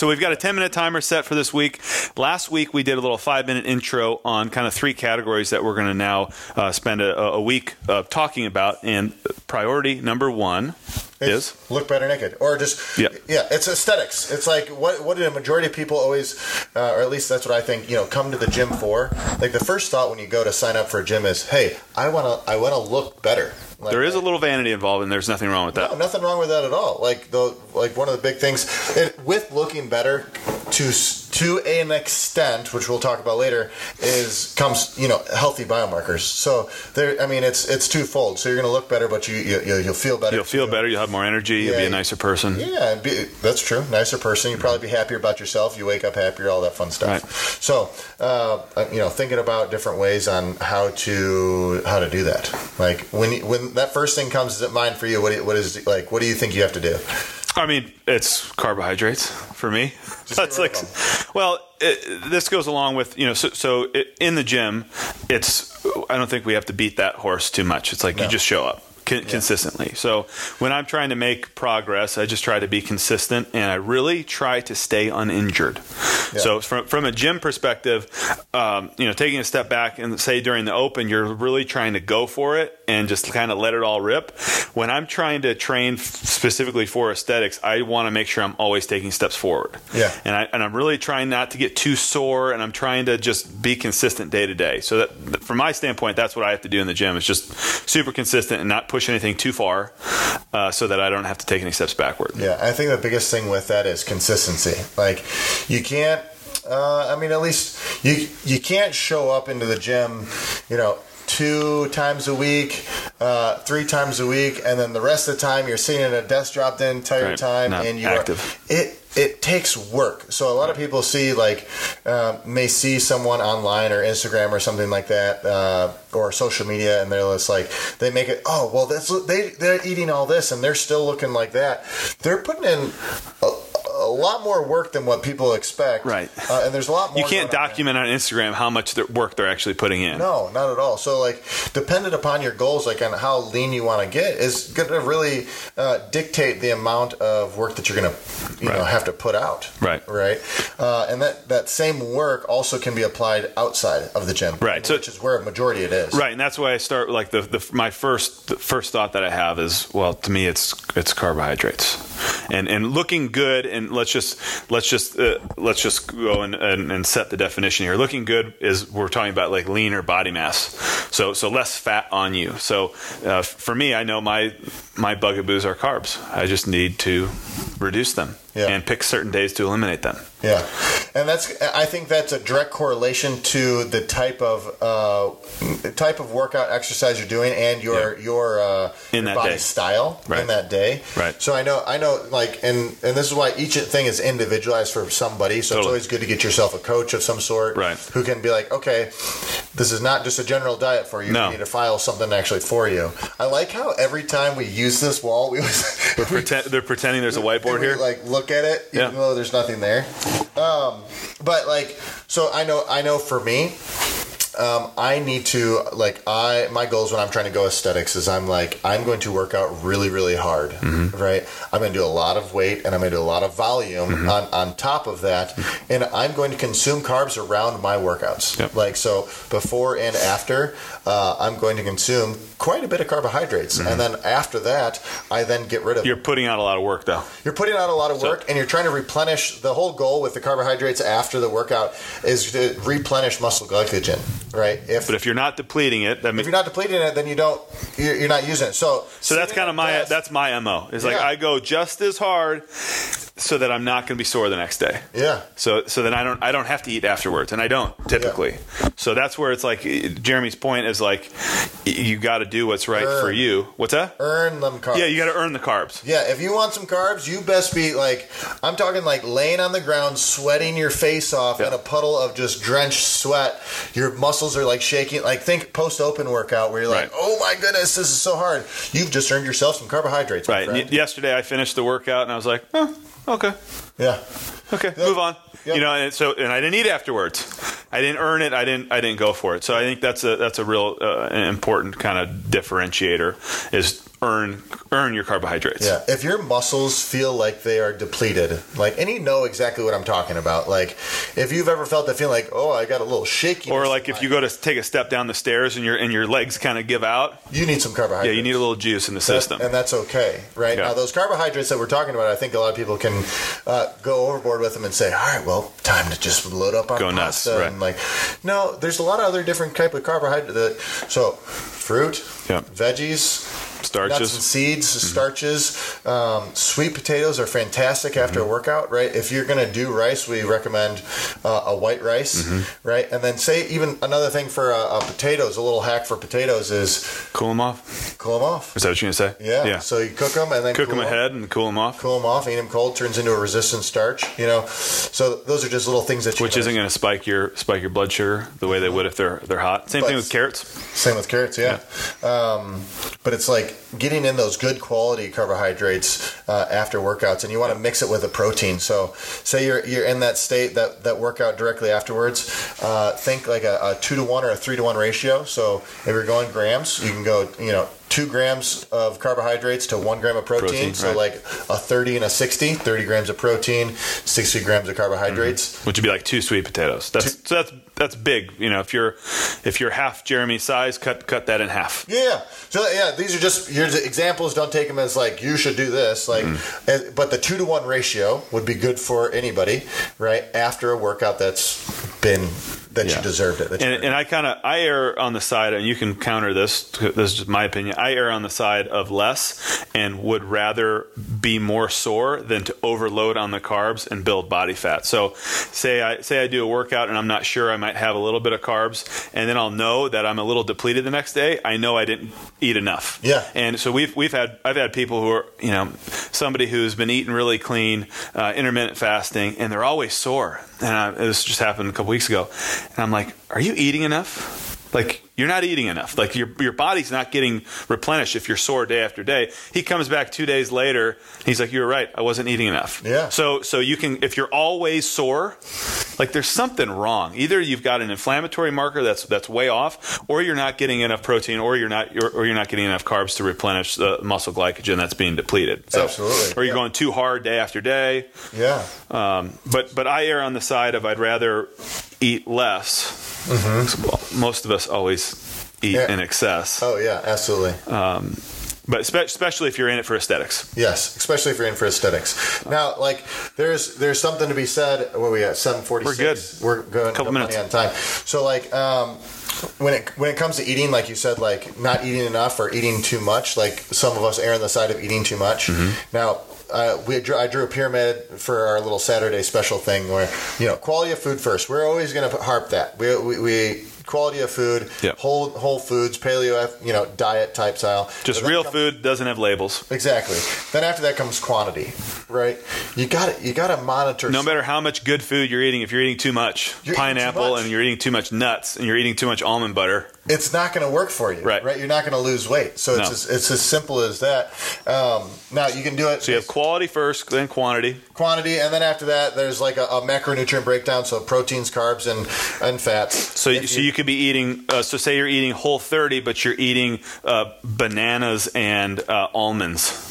So we've got a 10 minute timer set for this week. Last week we did a little five minute intro on kind of three categories that we're going to now uh, spend a, a week uh, talking about. And priority number one is look better naked, or just Yeah. yeah, it's aesthetics. It's like what what do a majority of people always, uh, or at least that's what I think. You know, come to the gym for. Like the first thought when you go to sign up for a gym is, hey, I want to I want to look better. Like, there is a little vanity involved, and there's nothing wrong with that. No, nothing wrong with that at all. Like the like one of the big things it, with looking better to to an extent, which we'll talk about later, is comes you know healthy biomarkers. So there, I mean, it's it's twofold. So you're going to look better, but you, you you'll you'll feel better. You'll feel better. You'll have more energy. You'll be a nicer person. Yeah, be, that's true. Nicer person. You'll probably be happier about yourself. You wake up happier, all that fun stuff. Right. So, uh, you know, thinking about different ways on how to how to do that. Like when you, when that first thing comes to mind for you, what do what is like? What do you think you have to do? I mean, it's carbohydrates for me. That's like, well, it, this goes along with you know. So, so it, in the gym, it's I don't think we have to beat that horse too much. It's like you just show up con- consistently. So when I'm trying to make progress, I just try to be consistent, and I really try to stay uninjured. So from from a gym perspective, um, you know, taking a step back and say during the open, you're really trying to go for it and just kind of let it all rip. When I'm trying to train specifically for aesthetics, I want to make sure I'm always taking steps forward. Yeah. And I and I'm really trying not to get too sore, and I'm trying to just be consistent day to day. So that, from my standpoint, that's what I have to do in the gym is just super consistent and not push anything too far, uh, so that I don't have to take any steps backward. Yeah, I think the biggest thing with that is consistency. Like, you can't. Uh, I mean, at least you you can't show up into the gym, you know, two times a week, uh, three times a week, and then the rest of the time you're sitting at a desk job the entire Right, time, not and you active. Are, it it takes work. So a lot of people see like uh, may see someone online or Instagram or something like that uh, or social media, and they're just like they make it. Oh well, that's they they're eating all this and they're still looking like that. They're putting in. A, lot more work than what people expect, Right. Uh, and there's a lot more. You can't going on. document on Instagram how much work they're actually putting in. No, not at all. So, like, dependent upon your goals, like on how lean you want to get, is going to really uh, dictate the amount of work that you're going to, you know, have to put out. Right. Right. Uh, and that that same work also can be applied outside of the gym. Right. So- which is where a majority it is. Right, and that's why I start like the, the my first the first thought that I have is well to me it's it's carbohydrates, and and looking good and let's just let's just uh, let's just go and, and, and set the definition here. Looking good is we're talking about like leaner body mass, so so less fat on you. So uh, for me, I know my my bugaboos are carbs. I just need to reduce them Yeah. and pick certain days to eliminate them. Yeah, and that's I think that's a direct correlation to the type of uh, type of workout exercise you're doing and your your uh, In your body day. style Right. in that day. Right. So I know I know like and and this is why each thing is individualized for somebody. So it's always good to get yourself a coach of some sort, Right. Who can be like, okay, this is not just a general diet for you. No. We need to file something actually for you. I like how every time we use this wall, we always They're, pretend, they're pretending there's a whiteboard we, here. Like look at it, even Yeah. though there's nothing there. Um, but like, so I know, I know for me, um, I need to like I my goals when I'm trying to go aesthetics is I'm like I'm going to work out really really hard, Mm-hmm. right? I'm going to do a lot of weight and I'm going to do a lot of volume Mm-hmm. on on top of that, and I'm going to consume carbs around my workouts. Yep. Like so, before and after, uh, I'm going to consume quite a bit of carbohydrates, and then after that, I then get rid of. Mm-hmm. You're putting out a lot of work though. You're putting out a lot of work and you're trying to replenish the whole goal with the carbohydrates after the workout is to replenish muscle glycogen, right? If, But if you're not depleting it, that if you're not depleting it, then you don't, you're, not using it. So, So that's kind of my that's my mo. Is like Yeah. I go just as hard so that I'm not going to be sore the next day. yeah. So so then I don't I don't have to eat afterwards, and I don't typically. So that's where it's like Jeremy's point is like you got to do what's right for you. What's that? Earn them carbs. Yeah, you got to earn the carbs. Yeah, if you want some carbs, you best be like, I'm talking like laying on the ground, sweating your face off Yeah. in a puddle of just drenched sweat. Your muscles are like shaking. Like, think post open workout where you're like, Right. oh my goodness, this is so hard. You've just earned yourself some carbohydrates. Right. Y- yesterday I finished the workout and I was like, okay. Yeah. Okay, move on. Yep. You know, and so and I didn't eat afterwards. I didn't earn it. I didn't. I didn't go for it. So I think that's a that's a real uh, important kind of differentiator is earn earn your carbohydrates. Yeah, if your muscles feel like they are depleted, like, and you know exactly what I'm talking about. Like, if you've ever felt that feeling, like, oh, I got a little shaky, Or like if you go to take a step down the stairs and your and your legs kind of give out, you need some carbohydrates. yeah, you need a little juice in the That- system. and that's okay, right? Yeah. Now, those carbohydrates that we're talking about, I think a lot of people can uh, go overboard with them and say, "All right, well, time to just load up on Go nuts, pasta." right. And like, no, there's a lot of other different type of carbohydrate. That, so, fruit, Yeah. veggies, Starches. nuts and seeds, Mm-hmm. starches. Um, sweet potatoes are fantastic after Mm-hmm. a workout, right? If you're going to do rice, we recommend uh, a white rice, Mm-hmm. right? And then say even another thing for uh, uh, potatoes, a little hack for potatoes is cool them off. cool them off. Is that what you're gonna say? Yeah. Yeah. So you cook them and then Cook cool them 'em. ahead and cool them off, Cool them off, eat them cold, turns into a resistant starch. You know, so those are just little things that you which isn't gonna spike your spike your blood sugar the way they would if they're they're hot. Same But- thing with carrots. Same with carrots, yeah. Um, but it's like getting in those good quality carbohydrates uh, after workouts, and you want to mix it with a protein. So, say you're you're in that state that that workout directly afterwards. Uh, think like a, a two to one or a three to one ratio. So, if you're going grams, you can go you know. Two grams of carbohydrates to one gram of protein. Protein, so, right. like a 30 and a 60, 30 grams of protein, 60 grams of carbohydrates. which would be like two sweet potatoes. That's so that's that's big. You know, if you're if you're half Jeremy's size, cut cut that in half. Yeah. So yeah, these are just here's examples. Don't take them as like you should do this. Like, Mm-hmm. but the two to one ratio would be good for anybody, right? After a workout that's been that Yeah. you deserved it. that And, and I kind of I err on the side, and you can counter this. This is just my opinion. I err on the side of less, and would rather be more sore than to overload on the carbs and build body fat. So, say I say I do a workout and I'm not sure I might have a little bit of carbs, and then I'll know that I'm a little depleted the next day. I know I didn't eat enough. Yeah. And so we've we've had I've had people who are you know somebody who's been eating really clean, uh, intermittent fasting, and they're always sore. And I, this just happened a couple weeks ago, and I'm like, "Are you eating enough? Like you're not eating enough. Like your your body's not getting replenished if you're sore day after day." He comes back two days later. He's like, "You're right. I wasn't eating enough." Yeah. So so you can if you're always sore, like there's something wrong. Either you've got an inflammatory marker that's that's way off, or you're not getting enough protein, or you're not or, or you're not getting enough carbs to replenish the muscle glycogen that's being depleted. So, Absolutely, Or you're yeah. going too hard day after day. yeah. Um, but but I err on the side of I'd rather eat less. Well, most of us always eat. Yeah. in excess, Oh yeah, absolutely. but spe- especially if you're in it for aesthetics. Yes, especially if you're in for aesthetics. Now, like there's there's something to be said. What are we at seven forty. We're good. We're going a Couple minutes. on time. So like um, when it when it comes to eating, like you said, like not eating enough or eating too much. Like some of us err on the side of eating too much. Mm-hmm. Now. Uh, we drew, I drew a pyramid for our little Saturday special thing where you know quality of food first. We're always going to harp that. We, we, we quality of food, Yep. whole whole foods, paleo, you know, diet type style. Just real come- food doesn't have labels. Exactly. Then after that comes quantity, right? You got you got to monitor. No matter how much good food you're eating, if you're eating too much You're eating too pineapple much. and you're eating too much nuts and you're eating too much almond butter, it's not going to work for you, Right. Right? You're not going to lose weight. So it's No. as, it's as simple as that. Um, now you can do it. so you have quality first, then quantity. quantity, and then after that, there's like a, a macronutrient breakdown. So proteins, carbs, and and fats. So, If so you could be eating. Uh, so say you're eating whole 30, but you're eating uh, bananas and uh, almonds.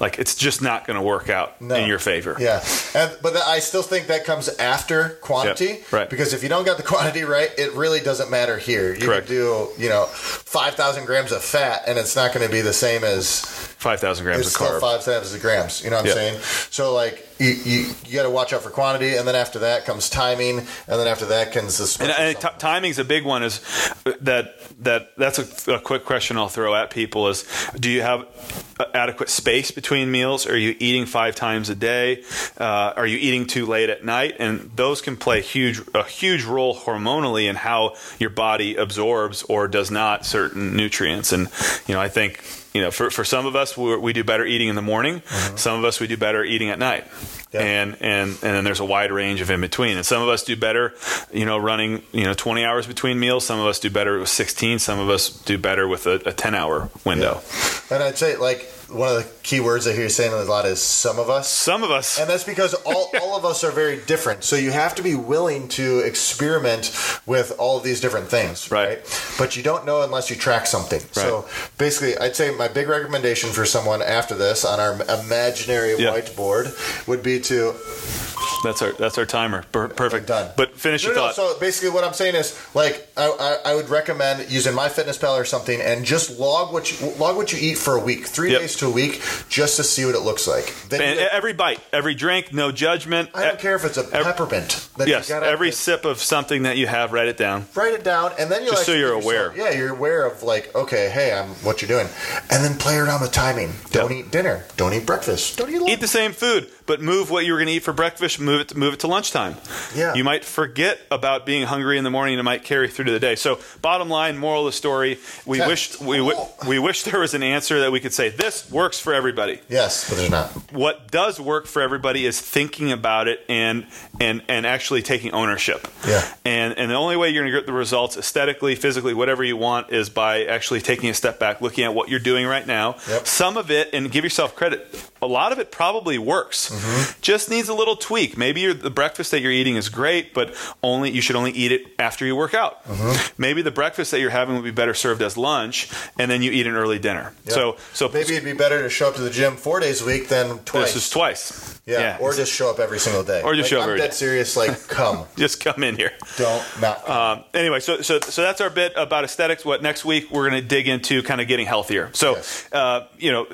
Like it's just not going to work out No. in your favor. Yeah, and, but I still think that comes after quantity, Yep, right. Because if you don't got the quantity right, it really doesn't matter here. You Correct. could do, you know, five thousand grams of fat, and it's not going to be the same as Five thousand grams of still carb. five thousand grams. You know what I'm Yeah. saying? So like you, you, you got to watch out for quantity, and then after that comes timing, and then after that comes the. And, and t- timing's a big one. Is that that that's a, a quick question I'll throw at people is Do you have uh, adequate space between meals? Are you eating five times a day? Uh, are you eating too late at night? And those can play huge a huge role hormonally in how your body absorbs or does not certain nutrients. And you know, I think you know, for, for some of us, we we do better eating in the morning. Some of us, we do better eating at night. Yeah. And and and then there's a wide range of in between. And some of us do better, you know, running you know 20 hours between meals. Some of us do better with 16. Some of us do better with a, a 10 hour window. And I'd say, like, one of the key words I hear you saying a lot is some of us. Some of us. And that's because all, all of us are very different. So you have to be willing to experiment with all of these different things, Right. right? But you don't know unless you track something. So basically, I'd say my big recommendation for someone after this on our imaginary Yeah. whiteboard would be to That's our that's our timer. Per- perfect. Done. But finish No, your no, thought. So basically, what I'm saying is, like, I, I, I would recommend using MyFitnessPal or something, and just log what you log what you eat for a week, three Yep. days to a week, just to see what it looks like. Then and every bite, every drink, no judgment. I don't care if it's a ev- peppermint. Yes, every sip of something that you have, write it down. write it down, and then you Just like so you're give yourself- aware. Yeah, you're aware of like, okay, hey, I'm what you're doing, and then play around with timing. Don't Yep. eat dinner. Don't eat breakfast. Don't eat lunch. Eat the same food, but move what you were going to eat for breakfast. Move it. To, move it to lunchtime. Yeah. You might forget about being hungry in the morning, and it might carry through to the day. So, bottom line, moral of the story: we Yeah. wish we we wish there was an answer that we could say this works for everybody. yes, but there's not. What does work for everybody is thinking about it and and and actually taking ownership. Yeah. And and the only way you're going to get the results aesthetically, physically, whatever you want is by actually taking a step back, looking at what you're doing right now. Yep. Some of it and give yourself credit. A lot of it probably works. Mm-hmm. Just needs a little tweak. Maybe your, the breakfast that you're eating is great, but only you should only eat it after you work out. Mm-hmm. Maybe the breakfast that you're having would be better served as lunch, and then you eat an early dinner. Yep. So so Maybe it'd be better to show up to the gym four days a week than twice. this is twice. yeah. or just show up every single day. Or just Like, show up I'm every dead day. serious. Like, come, just come in here. don't not. Um, anyway, so so so that's our bit about aesthetics. What next week we're going to dig into kind of getting healthier. So, Yes. uh, you know,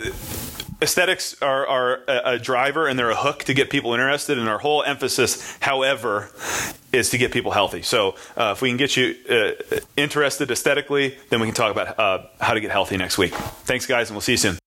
aesthetics are, are a, a driver and they're a hook to get people interested. And our whole emphasis, however, is to get people healthy. So, uh, if we can get you uh, interested aesthetically, then we can talk about uh, how to get healthy next week. Thanks, guys, and we'll see you soon.